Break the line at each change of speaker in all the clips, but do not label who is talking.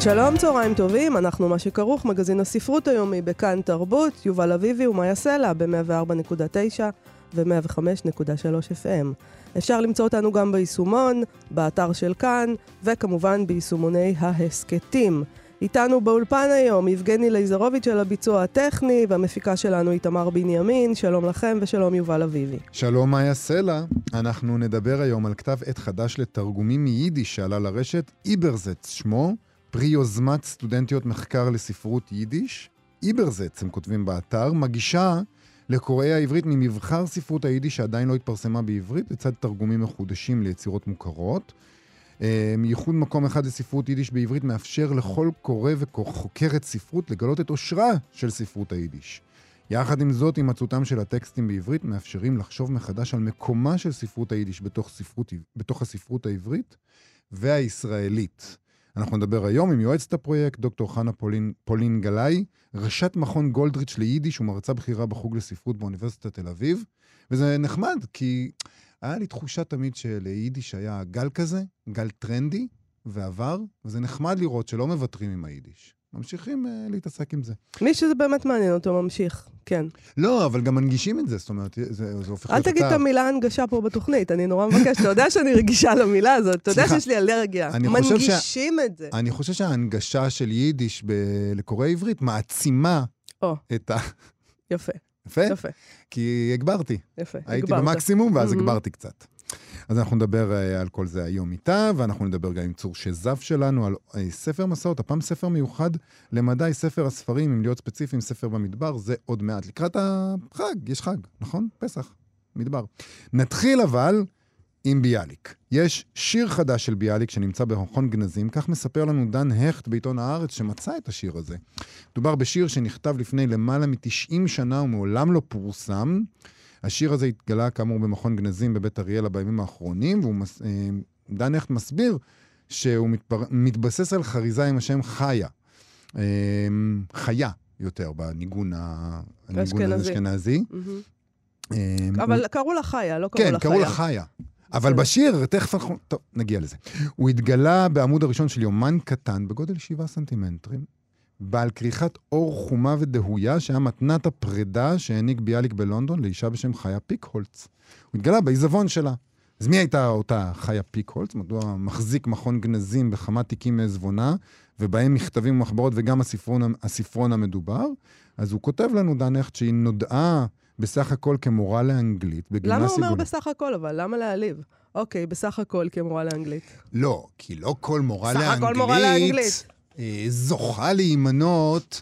שלום, צהריים טובים, אנחנו מה שכרוך, מגזין הספרות היומי בכאן תרבות, יובל אביבי ומאיה סלע ב-104.9 ו-105.3 FM. אפשר למצוא אותנו גם ביישומון, באתר של כאן, וכמובן ביישומוני ההסכתים. איתנו באולפן היום יבגני לייזרוביץ' על הביצוע הטכני, והמפיקה שלנו איתמר בנימין. שלום לכם ושלום יובל אביבי.
שלום מאיה סלע, אנחנו נדבר היום על כתב עת חדש לתרגומים מיידיש שעלה לרשת, איברזץ שמו, פרי יוזמת סטודנטיות מחקר לספרות יידיש. איברזץ, הם כותבים באתר, מגישה לקוראי העברית ממבחר ספרות היידיש שעדיין לא התפרסמה בעברית, לצד תרגומים מחודשים ליצירות מוכרות. ייחוד מקום אחד לספרות יידיש בעברית מאפשר לכל קורא וחוקרת ספרות לגלות את עושרה של ספרות היידיש. יחד עם זאת, הימצאותם של הטקסטים בעברית מאפשרים לחשוב מחדש על מקומה של ספרות היידיש בתוך, ספרות, בתוך הספרות העברית והישראלית. אנחנו נדבר היום עם יועצת הפרויקט, דוקטור חנה פולין, פולין גלאי, ראשת מכון גולדריץ' ליידיש ומרצה בכירה בחוג לספרות באוניברסיטת תל אביב. וזה נחמד, כי היה לי תחושה תמיד שליידיש היה גל כזה, גל טרנדי, ועבר, וזה נחמד לראות שלא מוותרים עם היידיש. ממשיכים uh, להתעסק עם זה.
מי שזה באמת מעניין אותו ממשיך, כן.
לא, אבל גם מנגישים את זה, זאת אומרת, זה, זה הופך
להיות... אל תגיד את המילה הנגשה פה בתוכנית, אני נורא מבקש, אתה יודע שאני רגישה למילה הזאת, אתה יודע שיש לי אלרגיה. מנגישים ש... את זה.
אני חושב שההנגשה של יידיש ב... לקוראי עברית מעצימה
או.
את ה...
יפה.
יפה?
יפה.
כי הגברתי.
יפה,
הייתי
הגברת.
במקסימום, ואז
Mhm.
הגברתי קצת. אז אנחנו נדבר uh, על כל זה היום איתה, ואנחנו נדבר גם עם צור שזף שלנו על uh, ספר מסעות, הפעם ספר מיוחד למדי, ספר הספרים, אם להיות ספציפיים, ספר במדבר, זה עוד מעט. לקראת החג, יש חג, נכון? פסח, מדבר. נתחיל אבל עם ביאליק. יש שיר חדש של ביאליק שנמצא במכון גנזים, כך מספר לנו דן הכט בעיתון הארץ שמצא את השיר הזה. מדובר בשיר שנכתב לפני למעלה מ-90 שנה ומעולם לא פורסם. השיר הזה התגלה כאמור במכון גנזים בבית אריאלה בימים האחרונים, ודן הכט מסביר שהוא מתפר... מתבסס על חריזה עם השם חיה. אה, חיה יותר בניגון
האשכנזי.
אה,
אבל קראו לה חיה, לא קראו
כן,
לה חיה.
קראו לה חיה. אבל. בשיר, תכף אנחנו... טוב, נגיע לזה. הוא התגלה בעמוד הראשון של יומן קטן, בגודל 7 סנטימטרים, בעל כריכת אור חומה ודהויה, שהיה מתנת הפרידה שהעניק ביאליק בלונדון לאישה בשם חיה פיקהולץ. הוא התגלה בעיזבון שלה. אז מי הייתה אותה חיה פיקהולץ? מדוע מחזיק מכון גנזים בכמה תיקים מעזבונה, ובהם מכתבים ומחברות וגם הספרון, הספרון המדובר? אז הוא כותב לנו, דן הכט, שהיא נודעה בסך הכל כמורה לאנגלית בגימנסיה
למה הוא אומר. בסך הכל, אבל? למה להעליב? אוקיי, בסך הכל כמורה לאנגלית.
לא, כי לא כל מורה
סך
לאנגלית,
הכל מורה לאנגלית.
אה, זוכה להימנות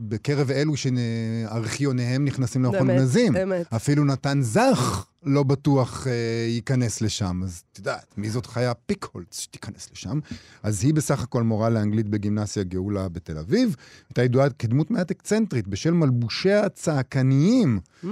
בקרב אלו שארכיוניהם נכנסים גנזים.
אמת.
אפילו נתן זך לא בטוח אה, ייכנס לשם. אז את יודעת, מי זאת חיה פיקהולץ שתיכנס לשם? אז היא בסך הכל מורה לאנגלית בגימנסיה גאולה בתל אביב. הייתה ידועה כדמות מעט אקצנטרית בשל מלבושיה הצעקניים.
Mm,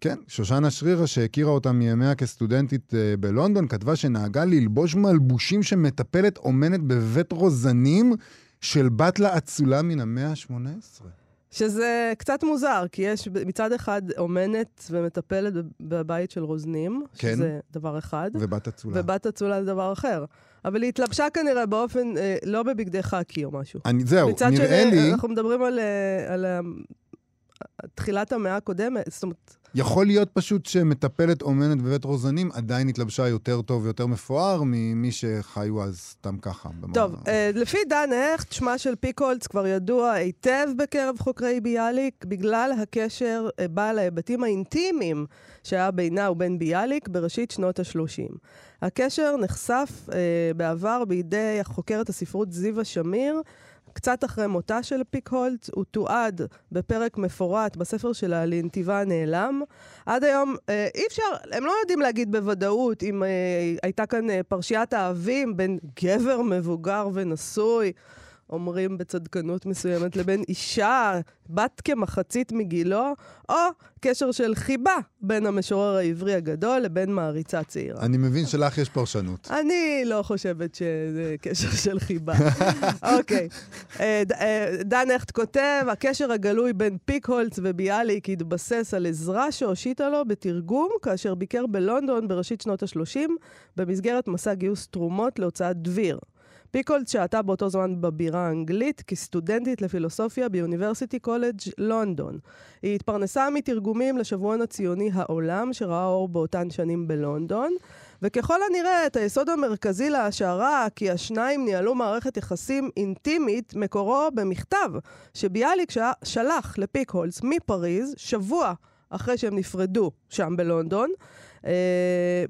כן, שושנה שרירה, שהכירה אותה מימיה כסטודנטית אה, בלונדון, כתבה שנהגה ללבוש מלבושים שמטפלת אומנת בבית רוזנים של בת לה אצולה מן המאה ה-18.
שזה קצת מוזר, כי יש מצד אחד אומנת ומטפלת בב- בבית של רוזנים,
כן.
שזה דבר אחד,
ובת אצולה.
ובת אצולה זה דבר אחר. אבל היא התלבשה כנראה באופן, אה, לא בבגדי חאקי או משהו.
אני, זהו,
מצד
נראה
שני,
לי,
אנחנו מדברים על, אה, על אה, תחילת המאה הקודמת, זאת אומרת,
יכול להיות פשוט שמטפלת אומנת בבית רוזנים עדיין התלבשה יותר טוב ויותר מפואר ממי שחיו אז סתם ככה. במה-
טוב, אה, לפי דן הכט, שמה של פיקולץ כבר ידוע היטב בקרב חוקרי ביאליק, בגלל הקשר אה, בעל ההיבטים האינטימיים שהיה בינה ובין ביאליק בראשית שנות ה-30. הקשר נחשף אה, בעבר בידי חוקרת הספרות זיווה שמיר, קצת אחרי מותה של פיקהולץ, הוא תועד בפרק מפורט בספר שלה לנתיבה הנעלם. עד היום אה, אי אפשר, הם לא יודעים להגיד בוודאות אם אה, הייתה כאן אה, פרשיית האבים בין גבר מבוגר ונשוי, אומרים בצדקנות מסוימת, לבין אישה, בת כמחצית מגילו, או קשר של חיבה בין המשורר העברי הגדול לבין מעריצה צעירה.
אני מבין שלך יש פרשנות.
אני לא חושבת שזה קשר של חיבה. אוקיי. אה, אה, דן הכט כותב, הקשר הגלוי בין פיקהולץ וביאליק התבסס על עזרה שהושיטה לו בתרגום כאשר ביקר בלונדון בראשית שנות ה-30 במסגרת מסע גיוס תרומות להוצאת דביר. פיקולץ שהתה באותו זמן בבירה האנגלית כסטודנטית לפילוסופיה באוניברסיטי קולג' לונדון. היא התפרנסה מתרגומים לשבועון הציוני העולם, שראה אור באותן שנים בלונדון, וככל הנראה את היסוד המרכזי להשערה כי השניים ניהלו מערכת יחסים אינטימית, מקורו במכתב שביאליק שלח לפיקהולץ מפריז שבוע אחרי שהם נפרדו שם בלונדון. אה,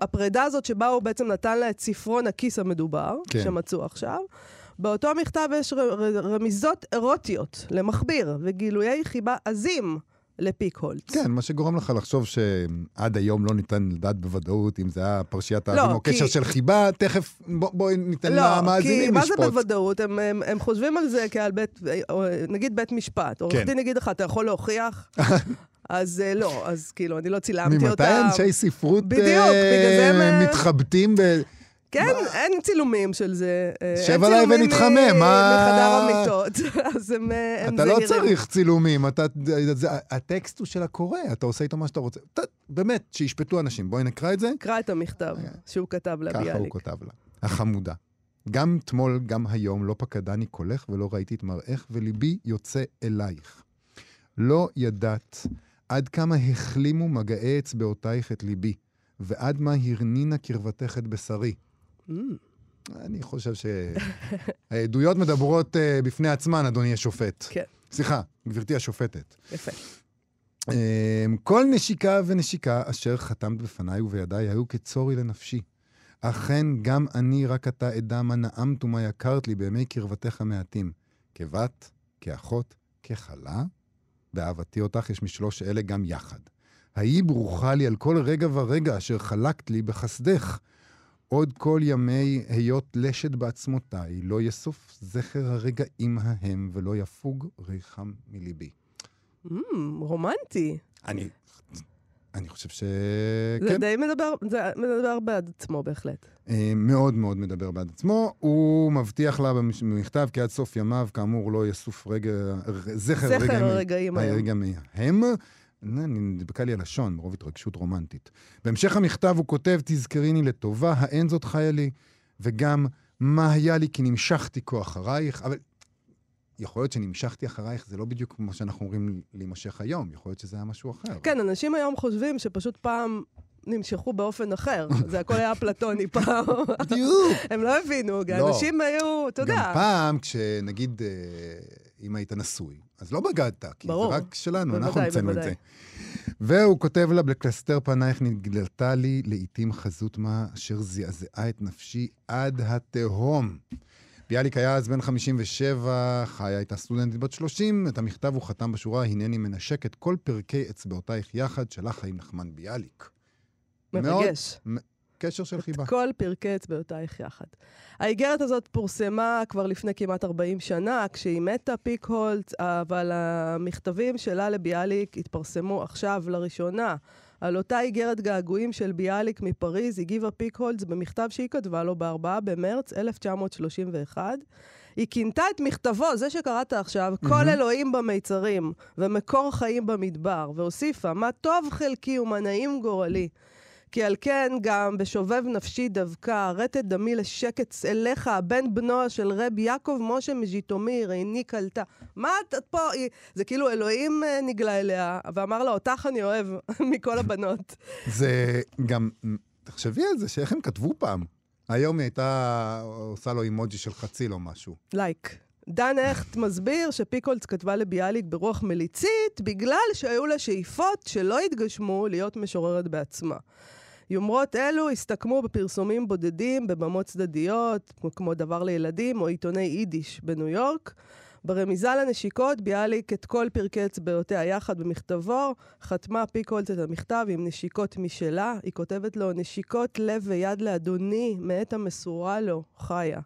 הפרידה הזאת שבה הוא בעצם נתן לה את ספרון הכיס המדובר,
כן.
שמצאו עכשיו. באותו מכתב יש רמיזות אירוטיות למכביר וגילויי חיבה עזים לפיקהולץ.
כן, מה שגורם לך לחשוב שעד היום לא ניתן לדעת בוודאות אם זה היה פרשיית
לא,
האבים או
כי-
קשר של חיבה, תכף בוא- בואי ניתן
לא, כי
למאזינים
מה זה
לשפוט.
בוודאות? הם, הם, הם חושבים על זה כעל בית, או, נגיד בית משפט. עורך
כן.
דין יגיד לך, אתה יכול להוכיח? אז אה, לא, אז כאילו, אני לא צילמתי אותם.
ממתי אנשי ספרות
בדיוק,
אה,
בגלל זה הם, אה,
מתחבטים ב...
כן, אין צילומים של זה. אה, אין
שב עליי
צילומים
ונתחמם,
מ-
מה-
מחדר המיטות, אז הם, אה, הם
אתה לא
זהירים.
צריך צילומים, אתה, זה, הטקסט הוא של הקורא, אתה עושה איתו מה שאתה רוצה. אתה, באמת, שישפטו אנשים. בואי נקרא את זה.
קרא את המכתב שהוא כתב
ככה הוא. כותב לה. החמודה. גם אתמול, גם היום, לא פקדני קולך ולא ראיתי את מראך, וליבי יוצא אלייך. לא ידעת עד כמה החלימו מגעי אצבעותייך את ליבי, ועד מה הרנינה קרבתך את בשרי. אני חושב שהעדויות מדברות uh, בפני עצמן, אדוני השופט.
כן.
סליחה, גברתי השופטת.
יפה.
Um, כל נשיקה ונשיקה אשר חתמת בפניי ובידיי היו כצורי לנפשי. אכן, גם אני, רק אתה אדע מה נעמת ומה יקרת לי בימי קרבתך המעטים. כבת, כאחות, ככלה. באהבתי אותך יש משלוש אלה גם יחד. היי ברוכה לי על כל רגע ורגע אשר חלקת לי בחסדך. עוד כל ימי היות לשת בעצמותיי, לא יסוף זכר הרגעים ההם ולא יפוג ריחם מליבי.
Mm, רומנטי.
אני, אני חושב ש...
זה
כן,
די מדבר, זה מדבר בעד עצמו בהחלט.
אה, מאוד מאוד מדבר בעד עצמו. הוא מבטיח לה במכתב כי עד סוף ימיו, כאמור, לא יסוף רגע, זכר
זכר
רגעים
הרגעים ההם.
הרגעים ההם. נדבקה לי הלשון, מרוב התרגשות רומנטית. בהמשך המכתב הוא כותב, תזכריני לטובה, האין זאת חיה לי, וגם מה היה לי כי נמשכתי כה אחרייך, אבל יכול להיות שנמשכתי אחרייך, זה לא בדיוק כמו שאנחנו אומרים להימשך היום, יכול להיות שזה היה משהו אחר.
כן, אנשים היום חושבים שפשוט פעם נמשכו באופן אחר. זה הכל היה אפלטוני פעם.
בדיוק.
הם לא הבינו,
לא.
אנשים היו, אתה יודע.
גם פעם, כשנגיד, אה, אם היית נשוי, אז לא בגדת, כי
ברור.
זה רק שלנו, אנחנו המצאנו את. זה. והוא כותב לה, בקלסתר פנייך נגלתה לי לעתים חזות מה אשר זעזעה את נפשי עד התהום. ביאליק היה אז בן 57, חיה הייתה סטודנטית בת 30, את המכתב הוא חתם בשורה, הנני מנשק את כל פרקי אצבעותייך יחד, שלח חיים נחמן ביאליק. מאוד
מרגש.
קשר של חיבה.
את כל פרקי אצבעותייך יחד. האיגרת הזאת פורסמה כבר לפני כמעט 40 שנה, כשהיא מתה פיקהולץ, אבל המכתבים שלה לביאליק התפרסמו עכשיו לראשונה. על אותה איגרת געגועים של ביאליק מפריז הגיבה פיקהולץ במכתב שהיא כתבה לו ב-4 במרץ 1931. היא כינתה את מכתבו, זה שקראת עכשיו, כל אלוהים במיצרים, ומקור חיים במדבר, והוסיפה, מה טוב חלקי ומה נעים גורלי. כי על כן גם בשובב נפשי דווקא, רטט דמי לשקט אליך, בן בנו של רב יעקב משה מז'יטומיר, עיני קלטה. מה את את פה? היא- זה כאילו אלוהים אה, נגלה אליה, ואמר לה, אותך אני אוהב מכל הבנות.
זה גם, תחשבי על זה, שאיך הם כתבו פעם. היום היא הייתה עושה לו אימוג'י של חציל או משהו.
לייק. דן הכט מסביר שפיקולץ כתבה לביאליק ברוח מליצית בגלל שהיו לה שאיפות שלא התגשמו להיות משוררת בעצמה. יומרות אלו הסתכמו בפרסומים בודדים בבמות צדדיות, כמו- דבר לילדים או עיתוני יידיש בניו יורק. ברמיזה לנשיקות, ביאליק את כל פרקי אצבעותיה יחד במכתבו, חתמה פיקולץ את המכתב עם נשיקות משלה. היא כותבת לו, נשיקות לב ויד לאדוני, מאת המסורה לו, חיה.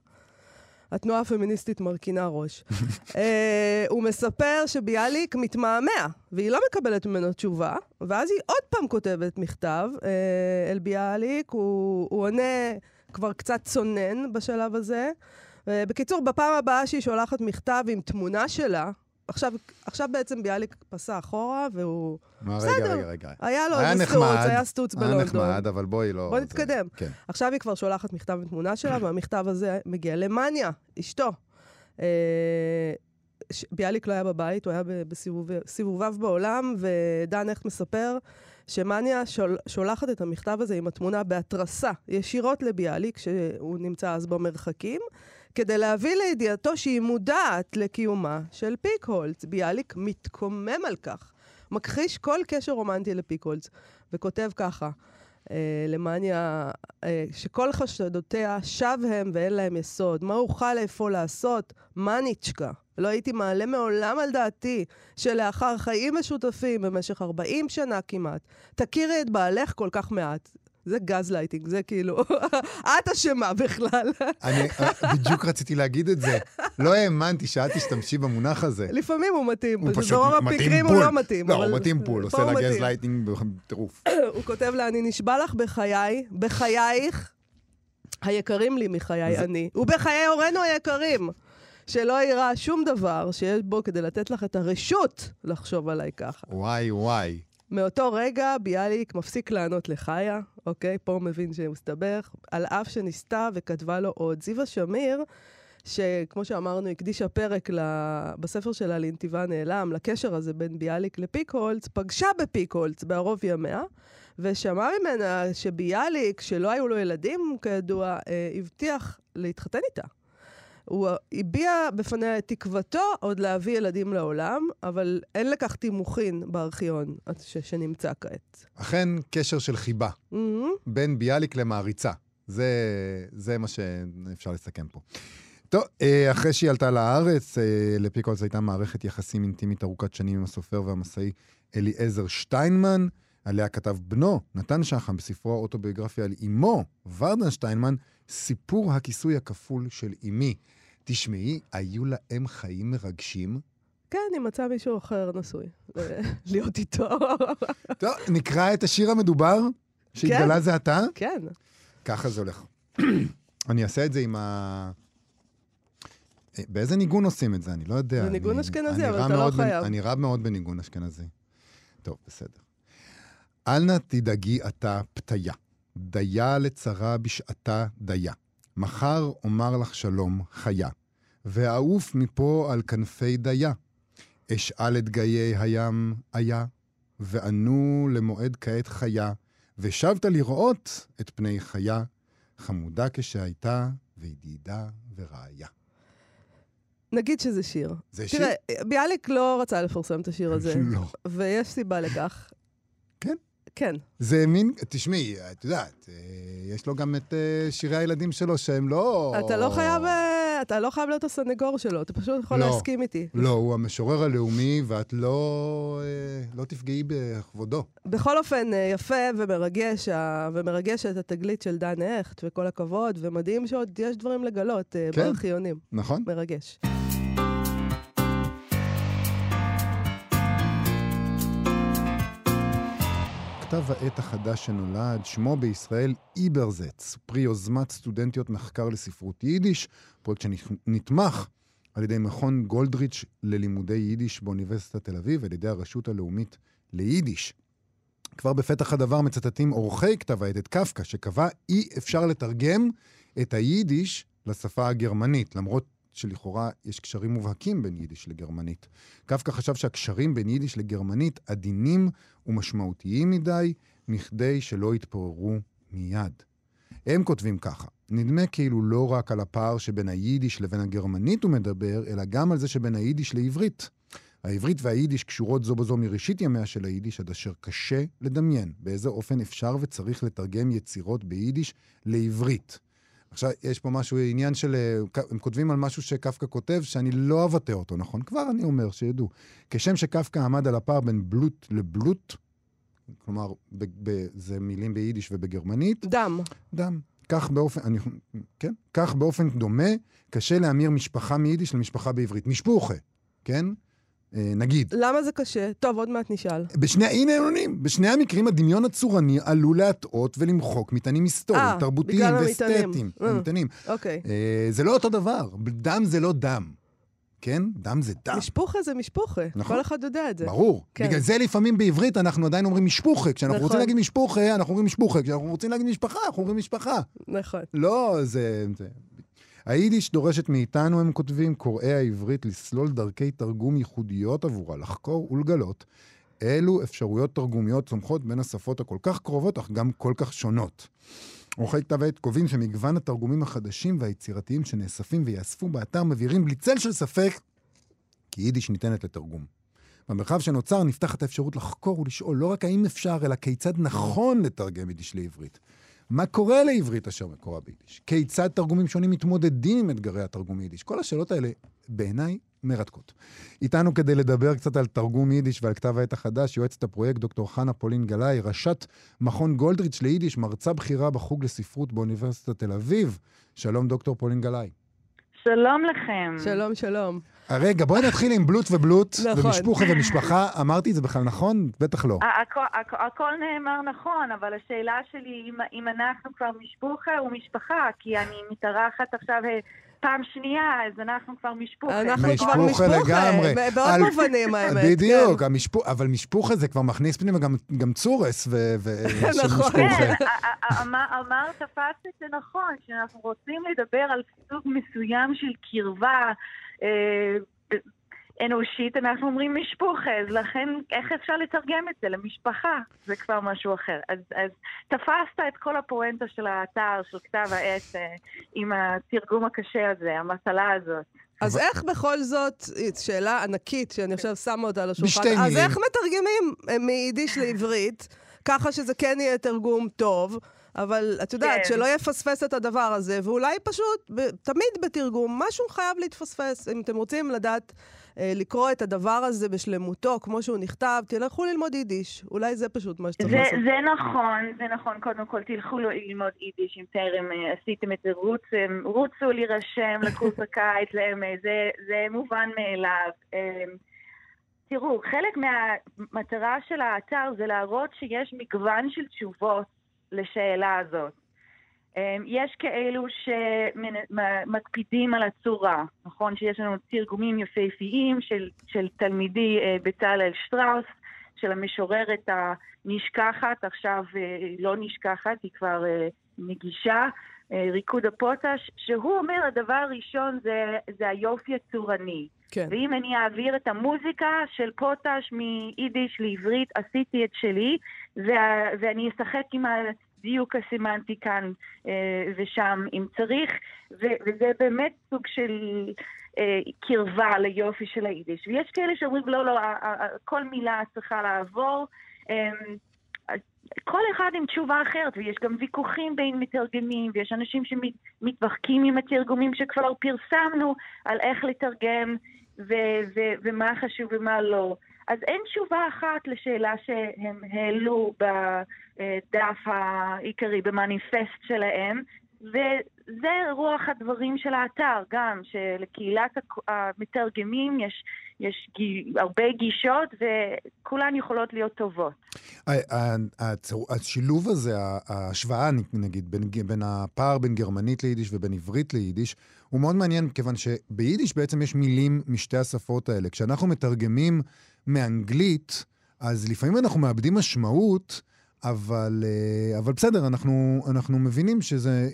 התנועה הפמיניסטית מרכינה ראש. אה, הוא מספר שביאליק מתמהמה, והיא לא מקבלת ממנו תשובה, ואז היא עוד פעם כותבת מכתב אה, אל ביאליק, הוא, הוא עונה כבר קצת צונן בשלב הזה. אה, בקיצור, בפעם הבאה שהיא שולחת מכתב עם תמונה שלה, עכשיו, עכשיו בעצם ביאליק פסע אחורה, והוא...
מה,
בסדר.
רגע, רגע, רגע.
היה לו
היה
איזה סטוץ, היה סטוץ
היה
בלונדון.
נחמד, אבל בואי לא...
בוא
זה-
נתקדם.
כן.
עכשיו היא כבר שולחת מכתב עם תמונה שלה, והמכתב הזה מגיע למאניה, אשתו. אה, ש- ביאליק לא היה בבית, הוא היה בסיבוביו בעולם, ודן הכט מספר שמאניה שול, שולחת את המכתב הזה עם התמונה בהתרסה, ישירות לביאליק, שהוא נמצא אז במרחקים, כדי להביא לידיעתו שהיא מודעת לקיומה של פיקהולץ. ביאליק מתקומם על כך, מכחיש כל קשר רומנטי לפיקהולץ, וכותב ככה, אה, למאניה, אה, שכל חשדותיה שווא הם ואין להם יסוד. מה אוכל אפוא לעשות? מאניצ'קה. לא הייתי מעלה מעולם על דעתי שלאחר חיים משותפים במשך 40 שנה כמעט, תכירי את בעלך כל כך מעט. זה גז לייטינג, זה כאילו, את אשמה בכלל.
אני אה, בדיוק רציתי להגיד את זה. לא האמנתי שאת תשתמשי במונח הזה.
לפעמים הוא מתאים,
הוא
פשוט
מתאים
המקרים הוא. לא מתאים.
לא, הוא מתאים
full,
עושה לה. גז lighting בטירוף.
הוא כותב לה, אני נשבע לך בחיי, בחייך, היקרים לי מחיי אני, ובחיי הורינו היקרים, שלא אירע שום דבר שיש בו כדי לתת לך את הרשות לחשוב עליי ככה.
וואי, וואי.
מאותו רגע ביאליק מפסיק לענות לחיה, אוקיי? פה הוא מבין שהוא מסתבך, על אף שניסתה וכתבה לו עוד. זיווה שמיר, שכמו שאמרנו, הקדישה פרק ל... בספר שלה לנתיבה נעלם, לקשר הזה בין ביאליק לפיקהולץ, פגשה בפיקהולץ בערוב ימיה, ושמעה ממנה שביאליק, שלא היו לו ילדים, כידוע, אה, הבטיח להתחתן איתה. הוא הביע בפניה את תקוותו עוד להביא ילדים לעולם, אבל אין לכך תימוכין בארכיון ש- שנמצא כעת.
אכן קשר של חיבה
מהמם.
בין ביאליק למעריצה. זה, זה מה שאפשר לסכם פה. טוב, אה, אחרי שהיא עלתה לארץ, אה, לפיקולס הייתה מערכת יחסים אינטימית ארוכת שנים עם הסופר והמסאי אליעזר שטיינמן, עליה כתב בנו, נתן שחם, בספרו האוטוביוגרפיה על אמו, ורדה שטיינמן, סיפור הכיסוי הכפול של אמי. תשמעי, היו להם חיים מרגשים.
כן, היא מצאה מישהו אחר נשוי, להיות איתו.
טוב, נקרא את השיר המדובר שהתגלה זה עתה.
כן.
ככה זה הולך. אני אעשה את זה עם ה... אה, באיזה ניגון עושים את זה? אני לא יודע.
זה ניגון
אני-
אשכנזי,
אני
אבל אתה לא חייב.
אני רע מאוד בניגון אשכנזי. טוב, בסדר. אל נא תדאגי אתה פתיה, דיה לצרה בשעתה דיה. מחר אומר לך שלום, חיה, ואעוף מפה על כנפי דיה. אשאל את גיי הים היה, וענו למועד כעת חיה, ושבת לראות את פני חיה, חמודה כשהייתה, וידידה ורעיה.
נגיד שזה שיר.
זה שיר?
תראה, ביאליק לא רצה לפרסם את השיר הזה,
לא.
ויש סיבה לכך.
כן? זה מין, תשמעי, את יודעת, אה, יש לו גם את אה, שירי הילדים שלו שהם לא...
אתה לא חייב, אה, אתה לא חייב להיות הסנגור שלו, אתה פשוט יכול
לא.
להסכים איתי.
לא, הוא המשורר הלאומי, ואת לא, לא תפגעי בכבודו.
בכל אופן, יפה ומרגש, ה- ומרגשת התגלית של דן הכט, וכל הכבוד, ומדהים שעוד יש דברים לגלות
כן.
בארכיונים.
נכון?
מרגש.
כתב העת החדש שנולד, שמו בישראל איברזץ, פרי יוזמת סטודנטיות מחקר לספרות יידיש, פרויקט שנתמך על ידי מכון גולדריץ' ללימודי יידיש באוניברסיטת תל אביב, על ידי הרשות הלאומית ליידיש. כבר בפתח הדבר מצטטים עורכי כתב העת את קפקא, שקבע אי אפשר לתרגם את היידיש לשפה הגרמנית, למרות שלכאורה יש קשרים מובהקים בין יידיש לגרמנית. קפקא חשב שהקשרים בין יידיש לגרמנית עדינים ומשמעותיים מדי, מכדי שלא יתפוררו מיד. הם כותבים ככה, נדמה כאילו לא רק על הפער שבין היידיש לבין הגרמנית הוא מדבר, אלא גם על זה שבין היידיש לעברית. העברית והיידיש קשורות זו בזו מראשית ימיה של היידיש, עד אשר קשה לדמיין באיזה אופן אפשר וצריך לתרגם יצירות ביידיש לעברית. עכשיו, יש פה משהו, עניין של... אה, הם כותבים על משהו שקפקא כותב, שאני לא אבטא אותו, נכון? כבר אני אומר, שידעו. כשם שקפקא עמד על הפער בין בלוט לבלוט, כלומר, ב- ב- זה מילים ביידיש ובגרמנית,
דם.
דם. כך באופן, אני, כן, כך באופן דומה, קשה להמיר משפחה מיידיש למשפחה בעברית. משפוחה, כן? אה, נגיד.
למה זה קשה? טוב, עוד מעט נשאל.
בשני, הנה הם עונים. בשני המקרים הדמיון הצורני עלול להטעות ולמחוק מטענים היסטוריים,
אה,
תרבותיים
בגלל המטענים.
ואסתטיים.
אה.
המטענים.
אוקיי.
זה לא אותו דבר. דם זה לא דם. כן? דם זה דם.
משפוחה זה משפוחה.
נכון.
כל אחד יודע את זה.
ברור.
כן.
בגלל זה לפעמים בעברית אנחנו עדיין אומרים משפוחה. כשאנחנו
נכון.
רוצים להגיד משפוחה, אנחנו אומרים משפוחה. כשאנחנו רוצים להגיד משפחה, אנחנו אומרים משפחה.
נכון.
לא, זה... זה... היידיש דורשת מאיתנו, הם כותבים, קוראי העברית, לסלול דרכי תרגום ייחודיות עבורה, לחקור ולגלות אילו אפשרויות תרגומיות צומחות בין השפות הכל כך קרובות, אך גם כל כך שונות. עורכי כתב העת קובעים שמגוון התרגומים החדשים והיצירתיים שנאספים וייאספו באתר מבהירים בלי צל של ספק כי יידיש ניתנת לתרגום. במרחב שנוצר נפתחת האפשרות לחקור ולשאול לא רק האם אפשר, אלא כיצד נכון לתרגם יידיש לעברית. מה קורה לעברית אשר מקורה ביידיש? כיצד תרגומים שונים מתמודדים עם אתגרי התרגום יידיש? כל השאלות האלה, בעיניי, מרתקות. איתנו כדי לדבר קצת על תרגום יידיש ועל כתב העת החדש, יועצת הפרויקט דוקטור חנה פולין גלאי, ראשת מכון גולדריץ' ליידיש, מרצה בכירה בחוג לספרות באוניברסיטת תל אביב. שלום, דוקטור פולין גלאי.
שלום לכם.
שלום, שלום.
רגע, בואי נתחיל עם בלוט ובלוט,
נכון.
ומשפוחה ומשפחה. אמרתי את זה בכלל נכון? בטח לא.
ה- הכל, הכל, הכל נאמר נכון, אבל השאלה שלי אם, אם אנחנו כבר משפוחה או משפחה, כי אני מתארחת עכשיו אה, פעם שנייה, אז אנחנו כבר משפוחה.
אנחנו כבר משפוחה.
לגמרי.
ב- בעוד
על-
מובנים, האמת.
בדיוק,
כן.
המשפו... אבל משפוחה זה כבר מכניס פנימה גם, גם צורס ו... ו... של
נכון.
משפוחה.
כן, א- א- אמר, תפסת את זה נכון, שאנחנו רוצים לדבר על סוג מסוים של קרבה אה, אנושית, אנחנו אומרים משפוחה, אז לכן איך אפשר לתרגם את זה למשפחה? זה כבר משהו אחר. אז, אז תפסת את כל הפואנטה של האתר, של כתב העת, אה, עם התרגום הקשה הזה, המטלה הזאת.
אז איך בכל זאת, שאלה ענקית שאני עכשיו שמה אותה על השולחן,
בשתי
אז
מילים.
איך מתרגמים אה, מיידיש לעברית, ככה שזה כן יהיה תרגום טוב, אבל את יודעת,
כן.
שלא יפספס את הדבר הזה, ואולי פשוט, תמיד בתרגום, משהו חייב להתפספס. אם אתם רוצים לדעת לקרוא את הדבר הזה בשלמותו, כמו שהוא נכתב, תלכו ללמוד יידיש. אולי זה פשוט מה שצריך
זה,
לעשות.
זה נכון, זה נכון. קודם כל, תלכו ללמוד יידיש אם טרם אה, עשיתם את זה. רוצו, רוצו להירשם לקורס הקיץ, זה, זה, מובן מאליו. אה, תראו, חלק מהמטרה של האתר זה להראות שיש מגוון של תשובות לשאלה הזאת. אה, יש כאלו שמקפידים על הצורה, נכון? שיש לנו תרגומים יפהפיים של, של תלמידי אה, בצלאל שטראוס, של המשוררת הנשכחת, עכשיו אה, לא נשכחת, היא כבר נגישה, אה, ריקוד הפוטש, שהוא אומר הדבר הראשון זה, זה היופי הצורני.
כן.
ואם אני אעביר את המוזיקה של פוטש מיידיש לעברית, עשיתי את שלי, וה, ואני אשחק עם הדיוק הסמנטי כאן אה, ושם אם צריך, וזה באמת סוג של אה, קרבה ליופי של היידיש. ויש כאלה שאומרים, לא, לא, כל מילה צריכה לעבור. אה, כל אחד עם תשובה אחרת, ויש גם ויכוחים בין מתרגמים, ויש אנשים שמתווכחים עם התרגומים שכבר פרסמנו על איך לתרגם ו- ו- ומה חשוב ומה לא. אז אין תשובה אחת לשאלה שהם העלו בדף העיקרי, במניפסט שלהם, וזה רוח הדברים של האתר גם, שלקהילת המתרגמים יש, יש גי- הרבה גישות וכולן יכולות להיות טובות.
ה- ה- הצור- השילוב הזה, ההשוואה נגיד, בין, בין הפער בין גרמנית ליידיש ובין עברית ליידיש, הוא מאוד מעניין, כיוון שביידיש בעצם יש מילים משתי השפות האלה. כשאנחנו מתרגמים מאנגלית, אז לפעמים אנחנו מאבדים משמעות, אבל, אה, אבל בסדר, אנחנו, אנחנו מבינים שזה,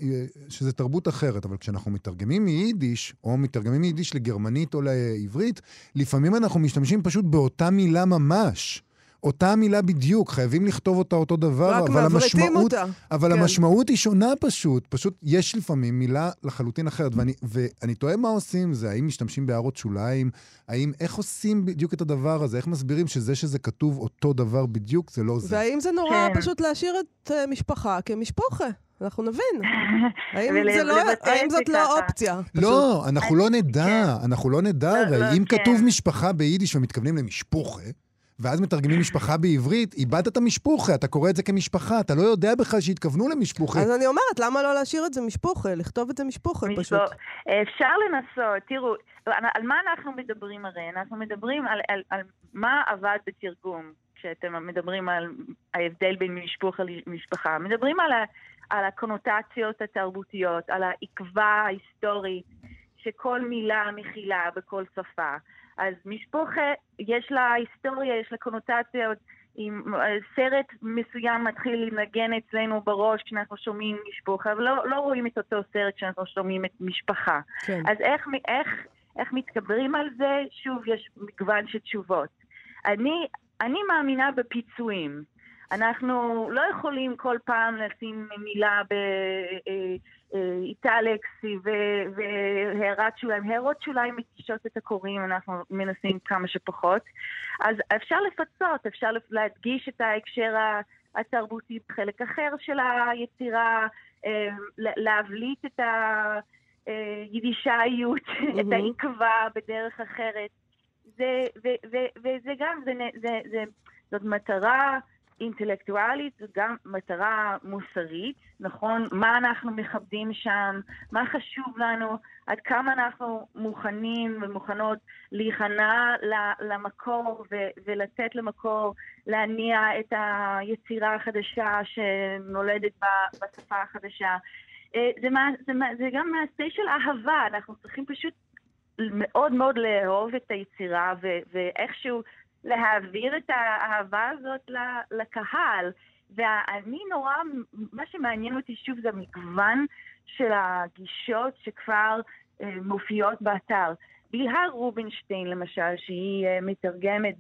שזה תרבות אחרת. אבל כשאנחנו מתרגמים מיידיש, או מתרגמים מיידיש לגרמנית או לעברית, לפעמים אנחנו משתמשים פשוט באותה מילה ממש. אותה מילה בדיוק, חייבים לכתוב אותה אותו דבר,
רק
אבל
מעברתים
המשמעות,
אותה.
אבל
כן.
המשמעות היא שונה פשוט. פשוט יש לפעמים מילה לחלוטין אחרת. ואני, ואני תוהה מה עושים עם זה, האם משתמשים בהערות שוליים, האם, איך עושים בדיוק את הדבר הזה, איך מסבירים שזה שזה כתוב אותו דבר בדיוק, זה לא זה.
והאם זה נורא
כן.
פשוט להשאיר את אה, משפחה כמשפוחה? אנחנו נבין. האם,
ול-
זה לא, האם
את
זאת לא. אופציה?
לא, אנחנו לא נדע,
כן.
אנחנו לא נדע,
לא,
הרי
לא,
אם
כן.
כתוב משפחה ביידיש ומתכוונים למשפוחה, ואז מתרגמים משפחה בעברית, איבדת את המשפוחה, אתה קורא את זה כמשפחה, אתה לא יודע בכלל שהתכוונו למשפוחה.
אז אני אומרת, למה לא להשאיר את זה משפוחה? לכתוב את זה משפוחה פשוט.
אפשר לנסות, תראו, על מה אנחנו מדברים הרי? אנחנו מדברים על, על, על מה עבד בתרגום, כשאתם מדברים על ההבדל בין משפחה למשפחה. מדברים על, ה, על הקונוטציות התרבותיות, על העקבה ההיסטורית שכל מילה מכילה בכל שפה. אז משפוחה, יש לה היסטוריה, יש לה קונוטציות. אם סרט מסוים מתחיל לנגן אצלנו בראש כשאנחנו שומעים משפחה, ולא לא רואים את אותו סרט כשאנחנו שומעים את משפחה. כן. אז איך, איך, איך מתגברים על זה? שוב, יש מגוון של תשובות. אני, אני מאמינה בפיצויים. אנחנו לא יכולים כל פעם לשים מילה באיטלקס והערת שוליים. הערות שוליים מתישות את הקוראים, אנחנו מנסים כמה שפחות. אז אפשר לפצות, אפשר להדגיש את ההקשר התרבותי בחלק אחר של היצירה, אה, להבליט את היידישאיות, את העקבה בדרך אחרת. זה, ו, ו, וזה גם, זה, זה, זה, זאת מטרה אינטלקטואלית, זו גם מטרה מוסרית, נכון? מה אנחנו מכבדים שם, מה חשוב לנו, עד כמה אנחנו מוכנים ומוכנות להיכנע למקור ו- ולתת למקור להניע את היצירה החדשה שנולדת בשפה החדשה. אה, זה, מה, זה, מה, זה גם מעשה של אהבה, אנחנו צריכים פשוט מאוד מאוד לאהוב את היצירה ו- ואיכשהו להעביר את האהבה הזאת לקהל. ואני נורא, מה שמעניין אותי שוב זה המגוון של הגישות שכבר אה, מופיעות באתר. בלהה רובינשטיין למשל, שהיא אה, מתרגמת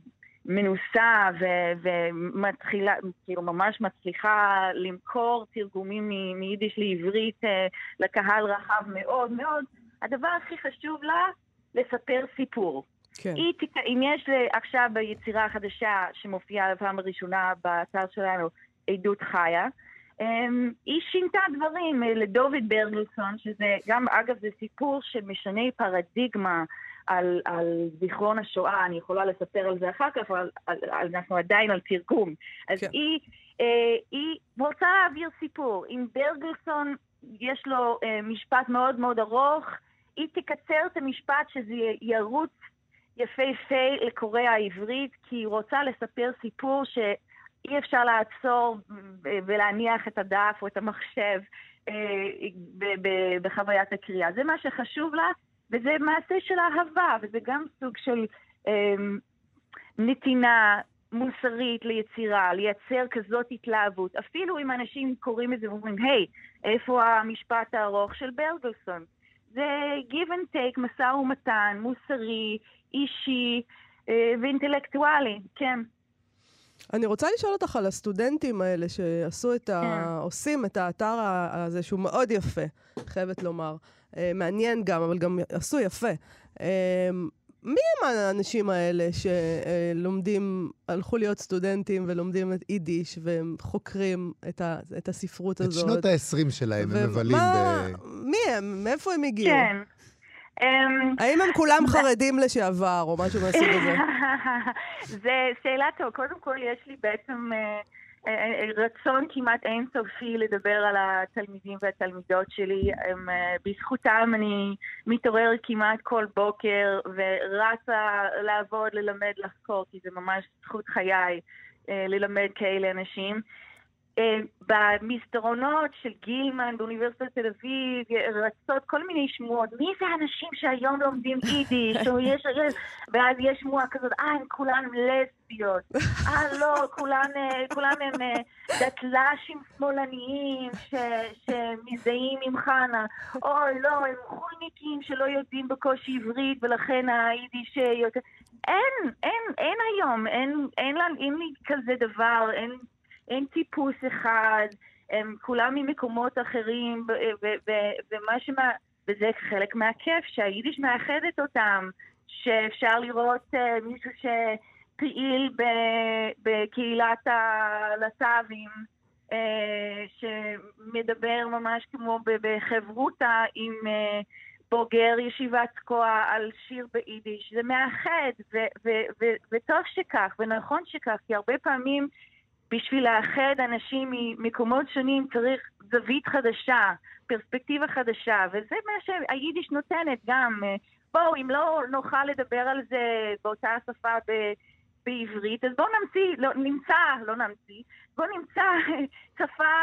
מנוסה ו- ומתחילה, כאילו ממש מצליחה למכור תרגומים מיידיש לעברית אה, לקהל רחב מאוד מאוד, הדבר הכי חשוב לה, לספר סיפור. כן. היא, אם יש עכשיו ביצירה החדשה שמופיעה בפעם הראשונה באתר שלנו, עדות חיה, אמ, היא שינתה דברים אה, לדוביד ברגלסון, שזה גם, אגב, זה סיפור שמשנה פרדיגמה על, על זיכרון השואה, אני יכולה לספר על זה אחר כך, אבל על, על, אנחנו עדיין על תרגום. אז כן. היא, אה, היא רוצה להעביר סיפור. אם ברגלסון יש לו אה, משפט מאוד מאוד ארוך, היא תקצר את המשפט שזה ירוץ יפהפה לקורא העברית, כי היא רוצה לספר סיפור שאי אפשר לעצור ולהניח את הדף או את המחשב אה, בחוויית הקריאה. זה מה שחשוב לה, וזה מעשה של אהבה, וזה גם סוג של אה, נתינה מוסרית ליצירה, לייצר כזאת התלהבות. אפילו אם אנשים קוראים את זה ואומרים, היי, hey, איפה המשפט הארוך של ברגלסון? זה give and take, משא ומתן, מוסרי, אישי אה, ואינטלקטואלי, כן.
אני רוצה לשאול אותך על הסטודנטים האלה שעשו את ה... כן. עושים את האתר הזה, שהוא מאוד יפה, חייבת לומר. אה, מעניין גם, אבל גם עשו יפה. אה, מי הם האנשים האלה שלומדים, הלכו להיות סטודנטים ולומדים את יידיש והם חוקרים את, ה, את הספרות
את
הזאת?
את שנות ה-20 שלהם, הם מבלים ב...
מי הם? מאיפה הם הגיעו?
כן.
Um, האם הם כולם חרדים לשעבר, או משהו מהסוג הזה?
זה שאלה טובה. קודם כל, יש לי בעצם... Uh, רצון כמעט אינסופי לדבר על התלמידים והתלמידות שלי. הם, אה, בזכותם אני מתעורר כמעט כל בוקר ורצה לעבוד, ללמד, לחקור, כי זה ממש זכות חיי אה, ללמד כאלה אנשים. אה, במסדרונות של גילמן באוניברסיטת תל אביב רצות כל מיני שמועות, מי זה האנשים שהיום לומדים יידיש, יש, יש, ואז יש שמועה כזאת, אה, הם כולן לסביות, אה, לא, כולן, אה, כולן הם דתל"שים שמאלניים ש, שמזדהים עם חנה, אוי, לא, הם חולניקים שלא יודעים בקושי עברית ולכן היידיש יותר... אין, אין, אין היום, אין, אין, אין, אין לי כזה דבר, אין... אין טיפוס אחד, הם כולם ממקומות אחרים, ומה שמה... וזה חלק מהכיף, שהיידיש מאחדת אותם, שאפשר לראות uh, מישהו שפעיל בקהילת הלט"בים, uh, שמדבר ממש כמו בחברותה עם uh, בוגר ישיבת תקוע על שיר ביידיש. זה מאחד, וטוב שכך, ונכון שכך, כי הרבה פעמים בשביל לאחד אנשים ממקומות שונים צריך זווית חדשה, פרספקטיבה חדשה, וזה מה שהיידיש נותנת גם. בואו, אם לא נוכל לדבר על זה באותה שפה ב... בעברית, אז בואו נמציא, לא, נמצא, לא נמציא, בואו נמצא שפה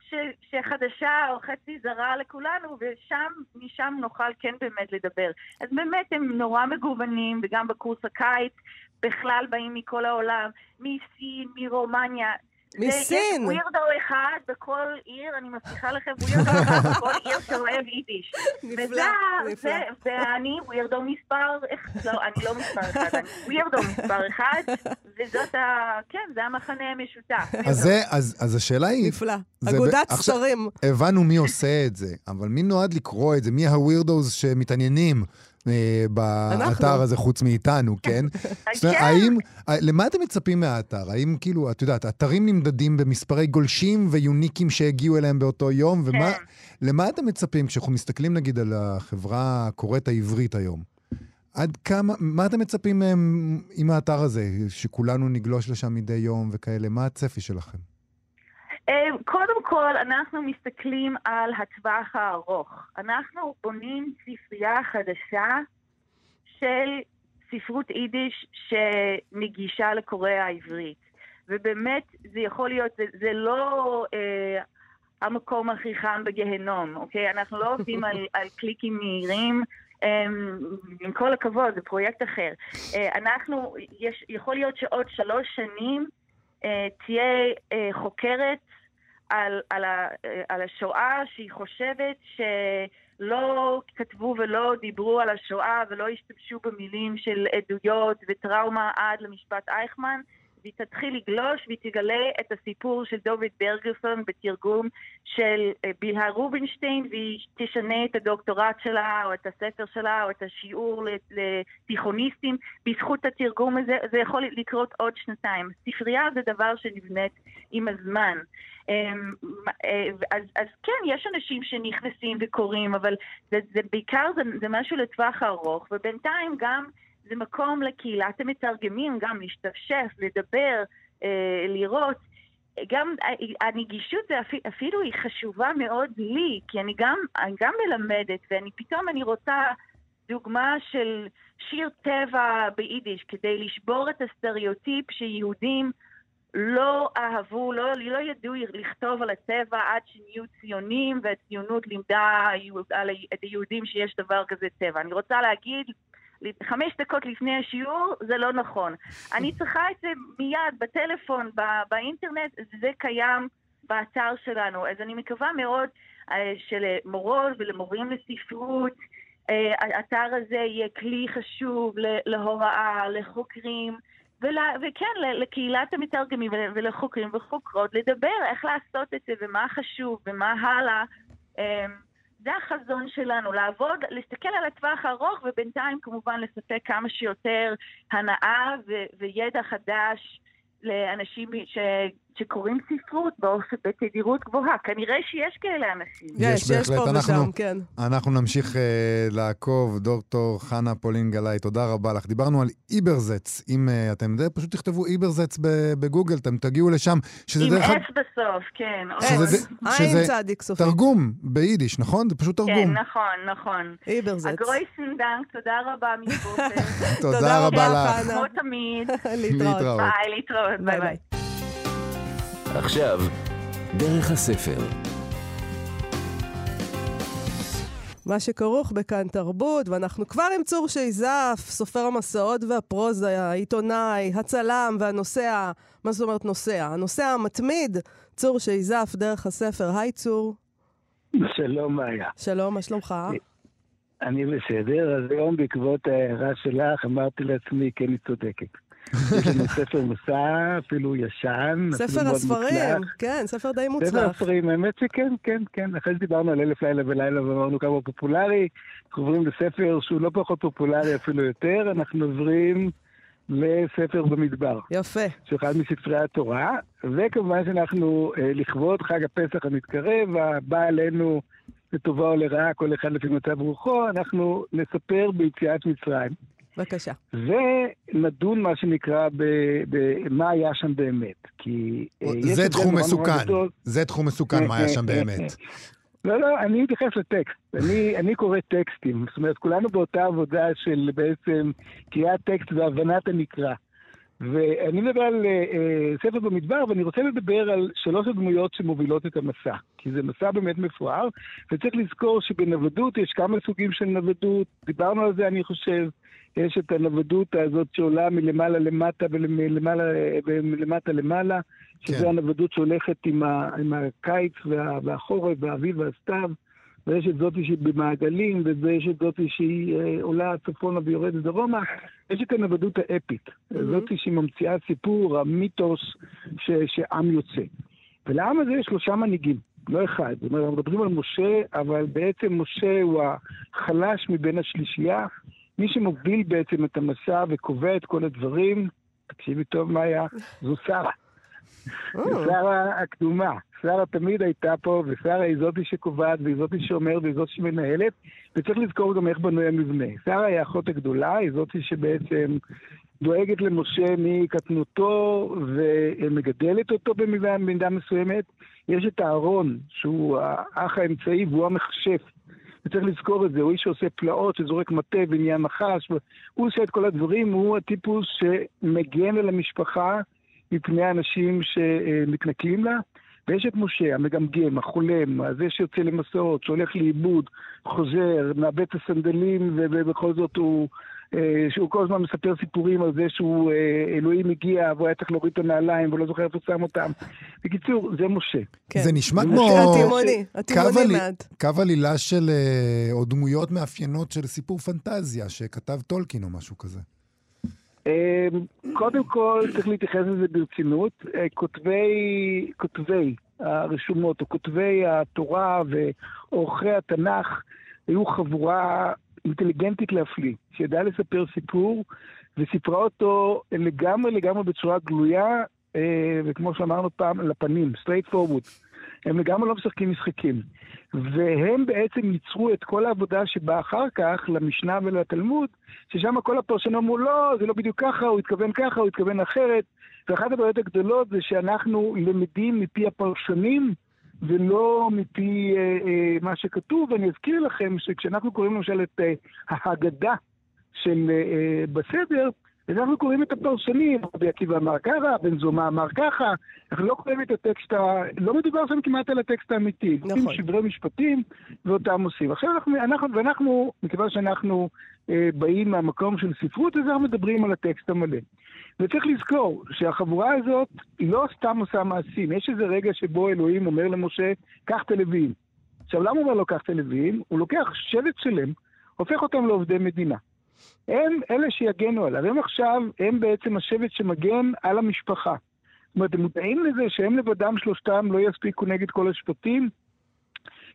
ש, שחדשה או חצי זרה לכולנו, ושם, משם נוכל כן באמת לדבר. אז באמת הם נורא מגוונים, וגם בקורס הקיץ בכלל באים מכל העולם, מסין, מרומניה.
מסין. יש
ווירדו אחד בכל עיר, אני מבטיחה לכם, ווירדו אחד בכל עיר שאוהב יידיש.
נפלא, נפלא.
ואני ווירדו מספר, לא, אני לא מספר אחד, אני ווירדו מספר אחד, וזאת ה... כן, זה המחנה המשותף.
אז זה, השאלה היא...
נפלא. אגודת ספרים.
הבנו מי עושה את זה, אבל מי נועד לקרוא את זה? מי הווירדוס שמתעניינים? אה, באתר הזה חוץ מאיתנו, כן?
כן.
האם, למה אתם מצפים מהאתר? האם כאילו, את יודעת, אתרים נמדדים במספרי גולשים ויוניקים שהגיעו אליהם באותו יום, ומה,
כן.
למה אתם מצפים כשאנחנו מסתכלים נגיד על החברה הקוראת העברית היום? עד כמה, מה אתם מצפים מהם עם האתר הזה, שכולנו נגלוש לשם מדי יום וכאלה? מה הצפי שלכם?
קודם כל, אנחנו מסתכלים על הטווח הארוך. אנחנו בונים ספרייה חדשה של ספרות יידיש שנגישה לקוראי העברית. ובאמת, זה יכול להיות, זה, זה לא אה, המקום הכי חם בגיהנום, אוקיי? אנחנו לא עובדים על, על קליקים מהירים. עם כל הכבוד, זה פרויקט אחר. אה, אנחנו, יש, יכול להיות שעוד שלוש שנים אה, תהיה אה, חוקרת על, על, ה, על השואה שהיא חושבת שלא כתבו ולא דיברו על השואה ולא השתמשו במילים של עדויות וטראומה עד למשפט אייכמן. והיא תתחיל לגלוש והיא תגלה את הסיפור של דוד ברגרסון בתרגום של בלהה רובינשטיין והיא תשנה את הדוקטורט שלה או את הספר שלה או את השיעור לתיכוניסטים בזכות התרגום הזה, זה יכול לקרות עוד שנתיים. ספרייה זה דבר שנבנית עם הזמן. אז, אז כן, יש אנשים שנכנסים וקוראים, אבל זה, זה בעיקר זה, זה משהו לטווח ארוך, ובינתיים גם זה מקום לקהילת המתרגמים גם להשתפשף, לדבר, אה, לראות. גם הנגישות זה אפילו היא חשובה מאוד לי, כי אני גם, אני גם מלמדת, ואני פתאום אני רוצה דוגמה של שיר טבע ביידיש, כדי לשבור את הסטריאוטיפ שיהודים לא אהבו, לא, לא ידעו לכתוב על הטבע עד שנהיו ציונים, והציונות לימדה את היהודים שיש דבר כזה טבע. אני רוצה להגיד חמש דקות לפני השיעור, זה לא נכון. אני צריכה את זה מיד בטלפון, באינטרנט, זה קיים באתר שלנו. אז אני מקווה מאוד אה, שלמורות ולמורים לספרות, אה, האתר הזה יהיה כלי חשוב להוראה, לחוקרים. ולה, וכן, לקהילת המתרגמים ולחוקרים וחוקרות, לדבר איך לעשות את זה ומה חשוב ומה הלאה. זה החזון שלנו, לעבוד, להסתכל על הטווח הארוך ובינתיים כמובן לספק כמה שיותר הנאה ו- וידע חדש לאנשים ש... שקוראים ספרות באופן, בתדירות גבוהה. כנראה שיש כאלה אנשים.
יש, יש, יש פה אנחנו, ושם, כן.
אנחנו נמשיך uh, לעקוב. דוקטור חנה פולין גלאי, תודה רבה לך. דיברנו על איברזץ. אם uh, אתם יודעים, פשוט תכתבו איברזץ בגוגל, אתם תגיעו לשם.
עם אס אחד... בסוף, כן.
אס, עין צדיק סופי.
תרגום ביידיש, נכון? זה פשוט תרגום.
כן, נכון, נכון.
איברזץ.
הגרויסן דנק, תודה רבה מבוקר.
תודה רבה לך.
כמו תמיד.
להתראות.
ביי, להתראות. ביי ביי.
עכשיו, דרך הספר.
מה שכרוך בכאן תרבות, ואנחנו כבר עם צור שייזף, סופר המסעות והפרוזה, העיתונאי, הצלם והנוסע, מה זאת אומרת נוסע? הנוסע המתמיד, צור שייזף דרך הספר. היי צור.
שלום מאיה.
שלום, מה שלומך?
אני בסדר, אז היום בעקבות ההערה שלך אמרתי לעצמי, כן, היא צודקת. יש לנו ספר מסע, אפילו ישן,
ספר הספרים, כן, ספר די מוצלח.
ספר הספרים, האמת שכן, כן, כן. אחרי שדיברנו על אלף לילה ולילה ואמרנו כמה הוא פופולרי, אנחנו עוברים לספר שהוא לא פחות פופולרי, אפילו יותר, אנחנו עוברים לספר במדבר.
יפה.
שהוא אחד מספרי התורה, וכמובן שאנחנו, אה, לכבוד חג הפסח המתקרב, הבא עלינו לטובה או לרעה, כל אחד לפי מצב רוחו, אנחנו נספר ביציאת מצרים.
בבקשה.
ונדון, מה שנקרא, במה היה שם באמת. כי... אה,
זה תחום מסוכן. זה תחום מסוכן, מה היה שם באמת.
לא, לא, אני מתייחס לטקסט. אני, אני קורא טקסטים. זאת אומרת, כולנו באותה עבודה של בעצם קריאת טקסט והבנת הנקרא. ואני מדבר על אה, אה, ספר במדבר, ואני רוצה לדבר על שלוש הדמויות שמובילות את המסע. כי זה מסע באמת מפואר, וצריך לזכור שבנוודות יש כמה סוגים של נוודות. דיברנו על זה, אני חושב. יש את הנוודות הזאת שעולה מלמעלה למטה ומלמעלה ומלמטה למעלה, שזה
כן.
הנוודות שהולכת עם, ה, עם הקיץ וה, והחורף והאביב והסתיו, ויש את זאתי שהיא במעגלים, ויש את זאתי שהיא אה, עולה צפונה ויורדת דרומה. יש את הנוודות האפית, זאתי שהיא ממציאה סיפור, המיתוס ש, שעם יוצא. ולעם הזה יש שלושה מנהיגים, לא אחד. זאת אומרת, אנחנו מדברים על משה, אבל בעצם משה הוא החלש מבין השלישייה. מי שמוביל בעצם את המסע וקובע את כל הדברים, תקשיבי טוב מה היה, זו שרה. שרה הקדומה. שרה תמיד הייתה פה, ושרה היא זאתי שקובעת, והיא זאתי שאומרת, והיא זאתי שמנהלת, וצריך לזכור גם איך בנוי המבנה. שרה היא האחות הגדולה, היא זאתי שבעצם דואגת למשה מקטנותו ומגדלת אותו במידה, במידה מסוימת. יש את אהרון, שהוא האח האמצעי והוא המכשף. וצריך לזכור את זה, הוא איש שעושה פלאות, שזורק מטה ונהיה נחש, הוא עושה את כל הדברים, הוא הטיפוס שמגן על המשפחה מפני האנשים שמתנכלים לה. ויש את משה, המגמגם, החולם, הזה שיוצא למסעות, שהולך לאיבוד, חוזר, מאבד את הסנדלים, ובכל זאת הוא, שהוא כל הזמן מספר סיפורים על זה שהוא, אה, אלוהים הגיע, והוא היה צריך להוריד את הנעליים, והוא לא זוכר איפה שם אותם. בקיצור, זה משה.
כן.
זה נשמע כמו...
התימוני,
קו
התימוני מעט.
קו עלילה של, אה, או דמויות מאפיינות של סיפור פנטזיה שכתב טולקין או משהו כזה.
אה, קודם כל, צריך להתייחס לזה ברצינות. אה, כותבי, כותבי הרשומות, או כותבי התורה ועורכי התנ"ך, היו חבורה אינטליגנטית להפליא, שידעה לספר סיפור, וסיפרה אותו לגמרי לגמרי בצורה גלויה, אה, וכמו שאמרנו פעם, לפנים, straight forward. הם לגמרי לא משחקים משחקים. והם בעצם ייצרו את כל העבודה שבאה אחר כך למשנה ולתלמוד, ששם כל הפרשנים אמרו, לא, זה לא בדיוק ככה, הוא התכוון ככה, הוא התכוון אחרת. ואחת הבעיות הגדולות זה שאנחנו למדים מפי הפרשנים, ולא מפי אה, אה, מה שכתוב. ואני אזכיר לכם שכשאנחנו קוראים למשל את אה, ההגדה של אה, אה, בסדר, אז אנחנו קוראים את הפרשנים, רבי עקיבא אמר ככה, בן זומא אמר ככה, אנחנו לא קוראים את הטקסט, ה... לא מדובר שם כמעט על הטקסט האמיתי.
נכון.
נכון. שברי משפטים ואותם עושים. עכשיו אנחנו, אנחנו ואנחנו, מכיוון שאנחנו אה, באים מהמקום של ספרות, אז אנחנו מדברים על הטקסט המלא. וצריך לזכור שהחבורה הזאת לא סתם עושה מעשים. יש איזה רגע שבו אלוהים אומר למשה, קח את הלוויים. עכשיו, למה הוא אומר לו קח את הלוויים? הוא לוקח שבט שלם, הופך אותם לעובדי מדינה. הם אלה שיגנו עליו. הם עכשיו, הם בעצם השבט שמגן על המשפחה. זאת אומרת, הם מודעים לזה שהם לבדם שלושתם לא יספיקו נגד כל השבטים,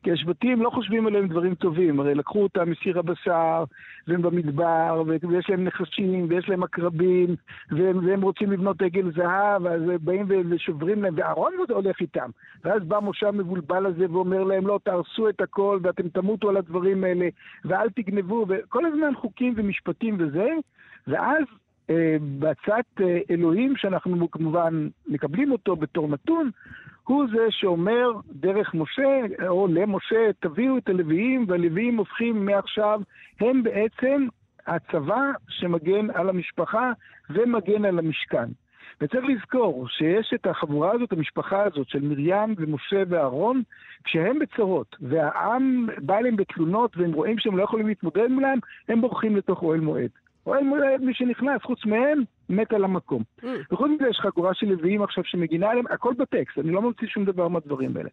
כי השבטים לא חושבים עליהם דברים טובים, הרי לקחו אותם מסיר הבשר, והם במדבר, ויש להם נחשים, ויש להם עקרבים, והם, והם רוצים לבנות עגל זהב, אז באים ושוברים להם, ואהרון הולך איתם. ואז בא משה המבולבל הזה ואומר להם, לא, תהרסו את הכל, ואתם תמותו על הדברים האלה, ואל תגנבו, וכל הזמן חוקים ומשפטים וזה, ואז אה, בצד אה, אלוהים, שאנחנו כמובן מקבלים אותו בתור נתון, הוא זה שאומר דרך משה, או למשה, תביאו את הלוויים, והלוויים הופכים מעכשיו, הם בעצם הצבא שמגן על המשפחה ומגן על המשכן. וצריך לזכור שיש את החבורה הזאת, המשפחה הזאת של מרים ומשה ואהרון, כשהם בצרות, והעם בא אליהם בתלונות והם רואים שהם לא יכולים להתמודד מולם, הם בורחים לתוך אוהל מועד. אוהל מועד, מי שנכנס, חוץ מהם, מת על המקום.
Mm.
וחוץ מזה יש חגורה של לוויים עכשיו שמגינה עליהם, הכל בטקסט, אני לא ממציא שום דבר מהדברים האלה.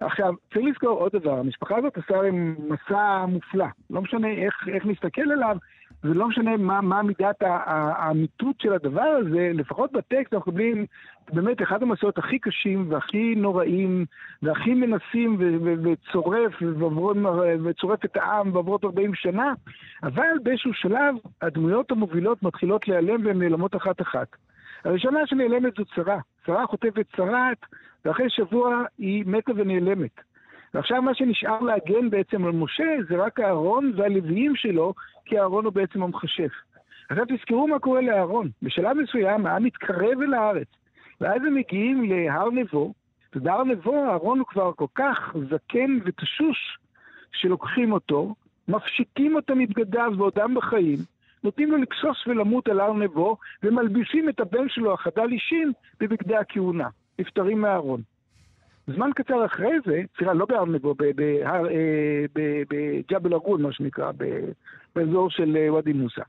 עכשיו, צריך לזכור עוד דבר, המשפחה הזאת עושה להם מסע מופלא. לא משנה איך, איך נסתכל עליו, זה לא משנה מה, מה מידת האמיתות של הדבר הזה, לפחות בטקסט אנחנו מקבלים באמת אחד המסעות הכי קשים והכי נוראים והכי מנסים וצורף וצורף את העם ועוברות 40 שנה, אבל באיזשהו שלב הדמויות המובילות מתחילות להיעלם והן נעלמות אחת-אחת. הראשונה שנעלמת זו צרה. צרה חוטפת צרעת, ואחרי שבוע היא מתה ונעלמת. ועכשיו מה שנשאר להגן בעצם על משה זה רק אהרון והלוויים שלו, כי אהרון הוא בעצם המכשף. עכשיו תזכרו מה קורה לאהרון. בשלב מסוים העם מתקרב אל הארץ, ואז הם מגיעים להר נבו, ובהר נבו אהרון הוא כבר כל כך זקן ותשוש, שלוקחים אותו, מפשיטים אותו מבגדיו בעודם בחיים, נותנים לו לגסוס ולמות על הר נבו, ומלבישים את הבן שלו, החדל אישים, בבגדי הכהונה. נפטרים מאהרון. זמן קצר אחרי זה, סליחה, לא בהר נבו, אה, בג'בל ארגון, מה שנקרא, באזור של אה, ואדי מוסא.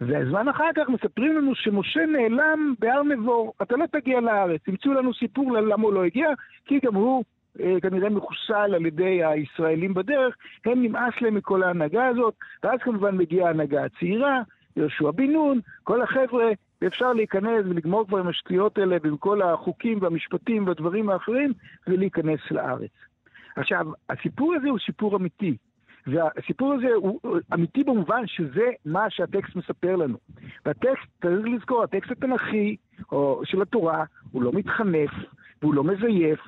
והזמן אחר כך מספרים לנו שמשה נעלם בהר נבו, אתה לא תגיע לארץ. ימצאו לנו סיפור למה הוא לא הגיע, כי גם הוא אה, כנראה מחוסל על ידי הישראלים בדרך, הם נמאס להם מכל ההנהגה הזאת, ואז כמובן מגיעה ההנהגה הצעירה, יהושע בן נון, כל החבר'ה, ואפשר להיכנס ולגמור כבר עם השטויות האלה ועם כל החוקים והמשפטים והדברים האחרים, ולהיכנס לארץ. עכשיו, הסיפור הזה הוא סיפור אמיתי. והסיפור הזה הוא אמיתי במובן שזה מה שהטקסט מספר לנו. והטקסט, צריך לזכור, הטקסט התנ"כי של התורה, הוא לא מתחנף, והוא לא מזייף,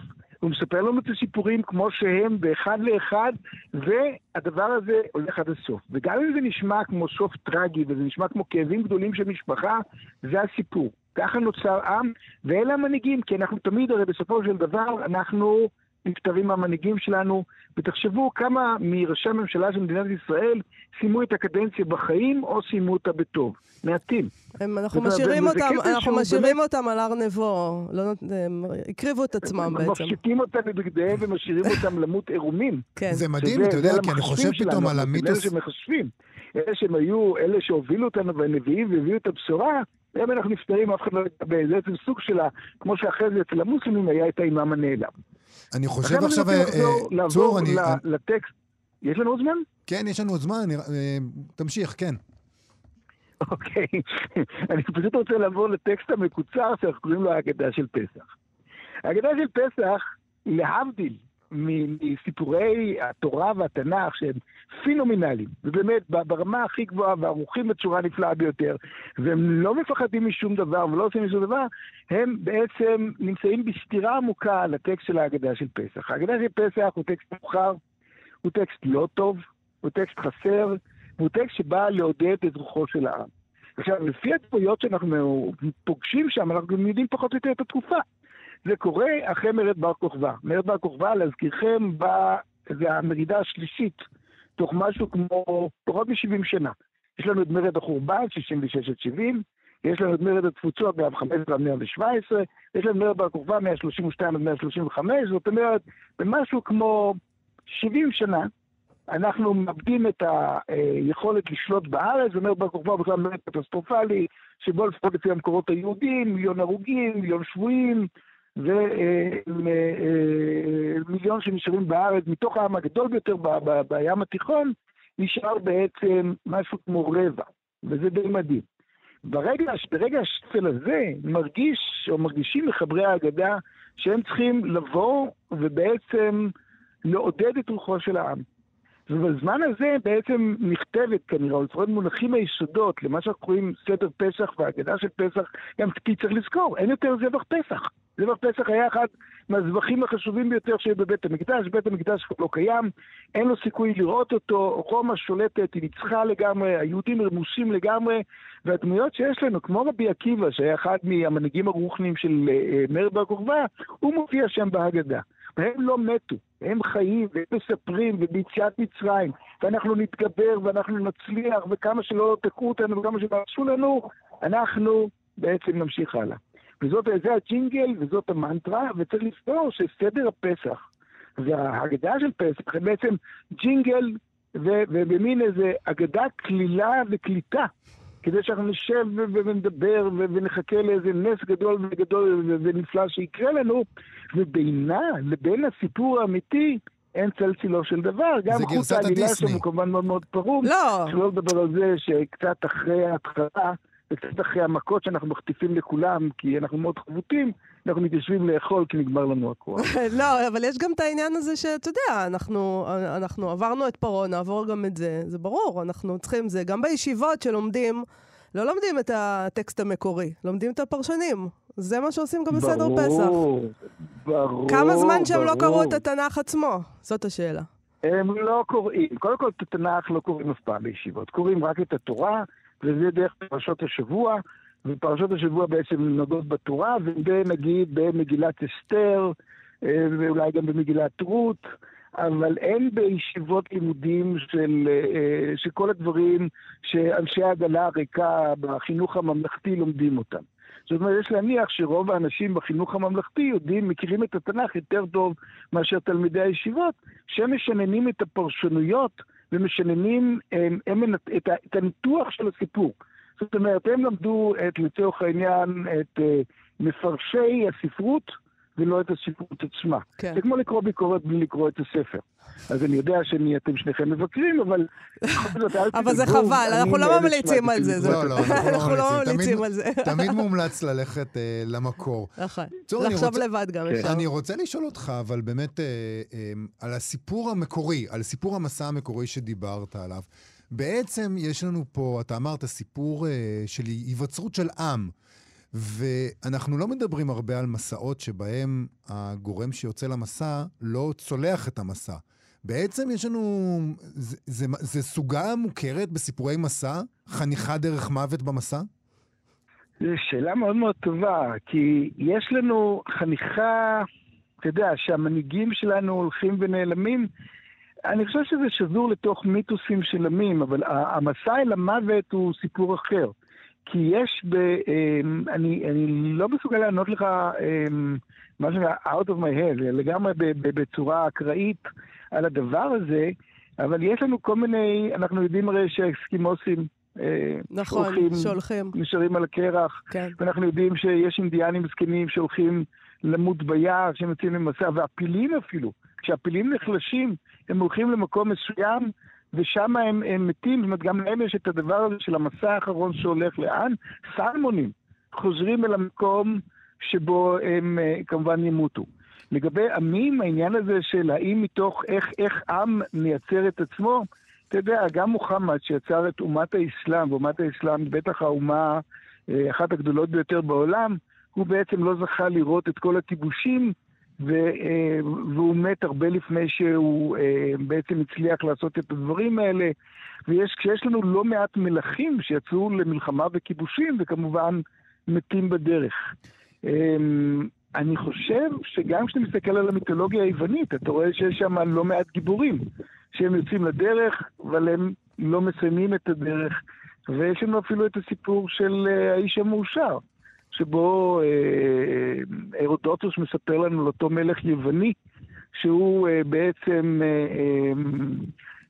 הוא מספר לנו את הסיפורים כמו שהם, באחד לאחד, והדבר הזה הולך עד הסוף. וגם אם זה נשמע כמו סוף טרגי, וזה נשמע כמו כאבים גדולים של משפחה, זה הסיפור. ככה נוצר עם, ואלה המנהיגים, כי אנחנו תמיד, הרי בסופו של דבר, אנחנו נפטרים מהמנהיגים שלנו, ותחשבו כמה מראשי הממשלה של מדינת ישראל סיימו את הקדנציה בחיים או סיימו אותה בטוב. מעטים.
הם, אנחנו משאירים אותם, אנחנו משאירים באמת... אותם על הר נבו, לא, הם הקריבו את עצמם בעצם.
מפשיטים אותם מבגדיהם ומשאירים אותם למות עירומים.
כן. זה מדהים, אתה יודע, כי אני חושב פתאום על המיתוס...
אלה שמחשבים. אלה שהם היו, אלה שהובילו אותנו והנביאים והביאו את הבשורה, היום אנחנו נפטרים, אף אחד לא יקבל. זה בעצם סוג שלה, כמו שאחרי זה אצל המוסלמים היה את האימאם הנעלם.
אני חושב עכשיו, אה, צור, אני...
לטקסט. יש לנו עוד זמן?
כן, יש לנו עוד זמן, אה, תמשיך, כן.
אוקיי, אני פשוט רוצה לעבור לטקסט המקוצר שאנחנו קוראים לו ההגדה של פסח. ההגדה של פסח, להבדיל מסיפורי התורה והתנ"ך שהם פינומנליים, ובאמת ברמה הכי גבוהה וערוכים בצורה נפלאה ביותר, והם לא מפחדים משום דבר ולא עושים משום דבר, הם בעצם נמצאים בסתירה עמוקה לטקסט של ההגדה של פסח. ההגדה של פסח הוא טקסט מאוחר, הוא טקסט לא טוב, הוא טקסט חסר, והוא טקסט שבא לעודד את רוחו של העם. עכשיו, לפי הדמויות שאנחנו פוגשים שם, אנחנו גם יודעים פחות או יותר את התקופה. זה קורה אחרי מרד בר כוכבא. מרד בר כוכבא, להזכירכם, זה המרידה השלישית, תוך משהו כמו פחות מ-70 שנה. יש לנו את מרד החורבן, 66 עד 70, יש לנו את מרד התפוצות מ 15 עד 117, יש לנו מרד בר כוכבא 132 עד 135, זאת אומרת, במשהו כמו 70 שנה, אנחנו מאבדים את היכולת לשלוט בארץ, זאת אומרת בר כוכבא בכלל מרד קטסטרופלי, שבו לפחות לפי המקורות היהודים, מיליון הרוגים, מיליון שבויים, ומיליון שנשארים בארץ, מתוך העם הגדול ביותר בים התיכון, נשאר בעצם משהו כמו רבע, וזה די מדהים. ברגע, ברגע השפל הזה מרגיש, או מרגישים מחברי ההגדה, שהם צריכים לבוא ובעצם לעודד את רוחו של העם. ובזמן הזה בעצם נכתבת כנראה, או לפחות מונחים היסודות למה שאנחנו קוראים סדר פסח והגדה של פסח, גם כי צריך לזכור, אין יותר זבח פסח. זבח פסח היה אחד מהזבחים החשובים ביותר שהיו בבית המקדש, בית המקדש לא קיים, אין לו סיכוי לראות אותו, רומא שולטת, היא ניצחה לגמרי, היהודים רמוסים לגמרי, והדמויות שיש לנו, כמו רבי עקיבא, שהיה אחד מהמנהיגים הרוחניים של אה, מרד בר כוכבא, הוא מופיע שם בהגדה. והם לא מתו, הם חיים והם מספרים וביציאת מצרים, ואנחנו נתגבר ואנחנו נצליח, וכמה שלא תקעו אותנו וכמה שלא עשו לנו, אנחנו בעצם נמשיך הלאה. וזאת, זה הג'ינגל וזאת המנטרה, וצריך לזכור שסדר הפסח וההגדה של פסח זה בעצם ג'ינגל ובמין איזה אגדה קלילה וקליטה. כדי שאנחנו נשב ונדבר ונחכה לאיזה נס גדול וגדול ונפלא שיקרה לנו, ובינה לבין הסיפור האמיתי אין צל צילו של דבר. גם חוץ העלילה שם הוא כמובן מאוד מאוד פרום.
לא.
שלא לדבר על זה שקצת אחרי ההתחלה, וקצת אחרי המכות שאנחנו מחטיפים לכולם, כי אנחנו מאוד חבוטים, אנחנו מתיישבים לאכול כי נגמר לנו הכוח.
לא, אבל יש גם את העניין הזה שאתה יודע, אנחנו, אנחנו עברנו את פרעה, נעבור גם את זה, זה ברור, אנחנו צריכים זה. גם בישיבות שלומדים לא לומדים את הטקסט המקורי, לומדים את הפרשנים. זה מה שעושים גם בסדר פסח.
ברור, ברור.
כמה זמן שהם לא קראו
ברור.
את התנ"ך עצמו? זאת השאלה.
הם לא קוראים, קודם כל את התנ"ך לא קוראים אף פעם בישיבות, קוראים רק את התורה, וזה דרך פרשות השבוע, ופרשות השבוע בעצם נוגעות בתורה, ונגיד במגילת אסתר, אה, ואולי גם במגילת רות, אבל אין בישיבות לימודים של, אה, של כל הדברים שאנשי העגלה הריקה בחינוך הממלכתי לומדים אותם. זאת אומרת, יש להניח שרוב האנשים בחינוך הממלכתי יודעים, מכירים את התנ"ך יותר טוב מאשר תלמידי הישיבות, שהם משננים את הפרשנויות ומשננים הם, הם, את, ה- את הניתוח של הסיפור. זאת אומרת, הם למדו את, לצורך העניין, את uh, מפרשי הספרות ולא את הספרות עצמה.
כן.
זה כמו לקרוא ביקורת בלי לקרוא את הספר. אז אני יודע שאתם שניכם מבקרים, אבל...
אבל זה חבל, אנחנו לא ממליצים על זה.
לא, לא, אנחנו
לא
לא ממליצים.
על זה.
תמיד מומלץ ללכת אה, למקור.
נכון. לחשוב לבד גם
כן.
אפשר.
אני רוצה לשאול אותך, אבל באמת, אה, אה, על הסיפור המקורי, על סיפור המסע המקורי שדיברת עליו. בעצם יש לנו פה, אתה אמרת, סיפור של היווצרות של עם. ואנחנו לא מדברים הרבה על מסעות שבהם הגורם שיוצא למסע לא צולח את המסע. בעצם יש לנו... זה, זה, זה סוגה מוכרת בסיפורי מסע? חניכה דרך מוות במסע?
זו שאלה מאוד מאוד טובה, כי יש לנו חניכה, אתה יודע, שהמנהיגים שלנו הולכים ונעלמים. אני חושב שזה שזור לתוך מיתוסים של עמים, אבל המסע אל המוות הוא סיפור אחר. כי יש ב... אמ, אני, אני לא מסוגל לענות לך אמ, מה שנקרא out of my head, לגמרי בצורה אקראית על הדבר הזה, אבל יש לנו כל מיני, אנחנו יודעים הרי שהאסקימוסים אה,
נכון,
הולכים,
שהולכים.
נשארים על הקרח,
כן.
ואנחנו יודעים שיש אינדיאנים זקנים שהולכים למות ביער, שהם יוצאים למסע, והפילים אפילו, כשהפילים נחלשים, הם הולכים למקום מסוים, ושם הם, הם מתים, זאת אומרת, גם להם יש את הדבר הזה של המסע האחרון שהולך לאן, סלמונים חוזרים אל המקום שבו הם אה, כמובן ימותו. לגבי עמים, העניין הזה של האם מתוך איך, איך עם מייצר את עצמו, אתה יודע, גם מוחמד שיצר את אומת האסלאם, ואומת האסלאם בטח האומה, אה, אחת הגדולות ביותר בעולם, הוא בעצם לא זכה לראות את כל הכיבושים, ו, אה, והוא מת הרבה לפני שהוא אה, בעצם הצליח לעשות את הדברים האלה. וכשיש לנו לא מעט מלכים שיצאו למלחמה וכיבושים, וכמובן מתים בדרך. אמ, אני חושב שגם כשאתה מסתכל על המיתולוגיה היוונית, אתה רואה שיש שם לא מעט גיבורים, שהם יוצאים לדרך, אבל הם לא מסיימים את הדרך. ויש לנו אפילו את הסיפור של אה, האיש המאושר, שבו אה, הרודוטוס מספר לנו על אותו מלך יווני, שהוא אה, בעצם, אה, אה,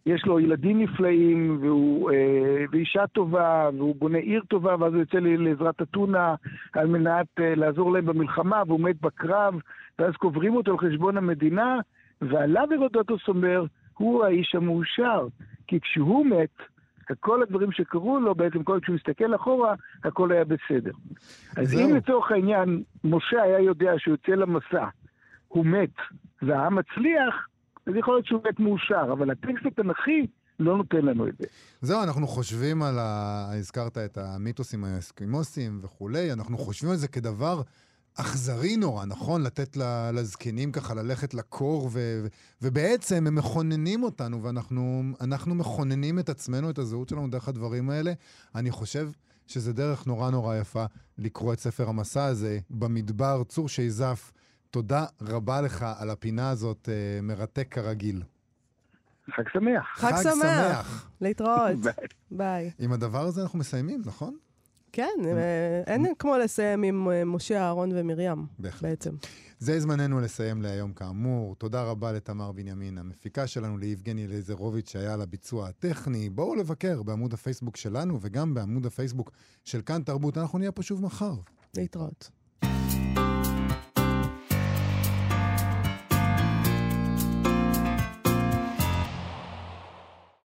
יש לו ילדים נפלאים, והוא, אה, ואישה טובה, והוא בונה עיר טובה, ואז הוא יוצא לעזרת אתונה על מנת אה, לעזור להם במלחמה, והוא מת בקרב, ואז קוברים אותו על חשבון המדינה, ועליו הרודוטוס אומר, הוא האיש המאושר, כי כשהוא מת, כל הדברים שקרו לו, בעצם כל כשהוא מסתכל אחורה, הכל היה בסדר. אז
זהו.
אם לצורך העניין משה היה יודע שהוא יוצא למסע, הוא מת, והעם מצליח, אז יכול להיות שהוא מת מאושר, אבל הטקסט התנ"כי לא נותן לנו את זה.
זהו, אנחנו חושבים על ה... הזכרת את המיתוסים האסקימוסים וכולי, אנחנו חושבים על זה כדבר אכזרי נורא, נכון? לתת ל- לזקנים ככה ללכת לקור, ו... ו- ובעצם הם מכוננים אותנו, ואנחנו אנחנו מכוננים את עצמנו, את הזהות שלנו דרך הדברים האלה. אני חושב שזה דרך נורא נורא יפה לקרוא את ספר המסע הזה במדבר. צור שייזף, תודה רבה לך על הפינה הזאת, אה, מרתק כרגיל.
חג שמח.
חג שמח. להתראות. ביי.
עם הדבר הזה אנחנו מסיימים, נכון?
כן, אה, אין כמו לסיים עם אה, משה, אהרון ומרים,
בהחלט.
בעצם.
זה זמננו לסיים להיום כאמור. תודה רבה לתמר בנימין, המפיקה שלנו, ליבגני אליעזרוביץ' שהיה על הביצוע הטכני. בואו לבקר בעמוד הפייסבוק שלנו וגם בעמוד הפייסבוק של כאן תרבות. אנחנו נהיה פה שוב מחר.
להתראות.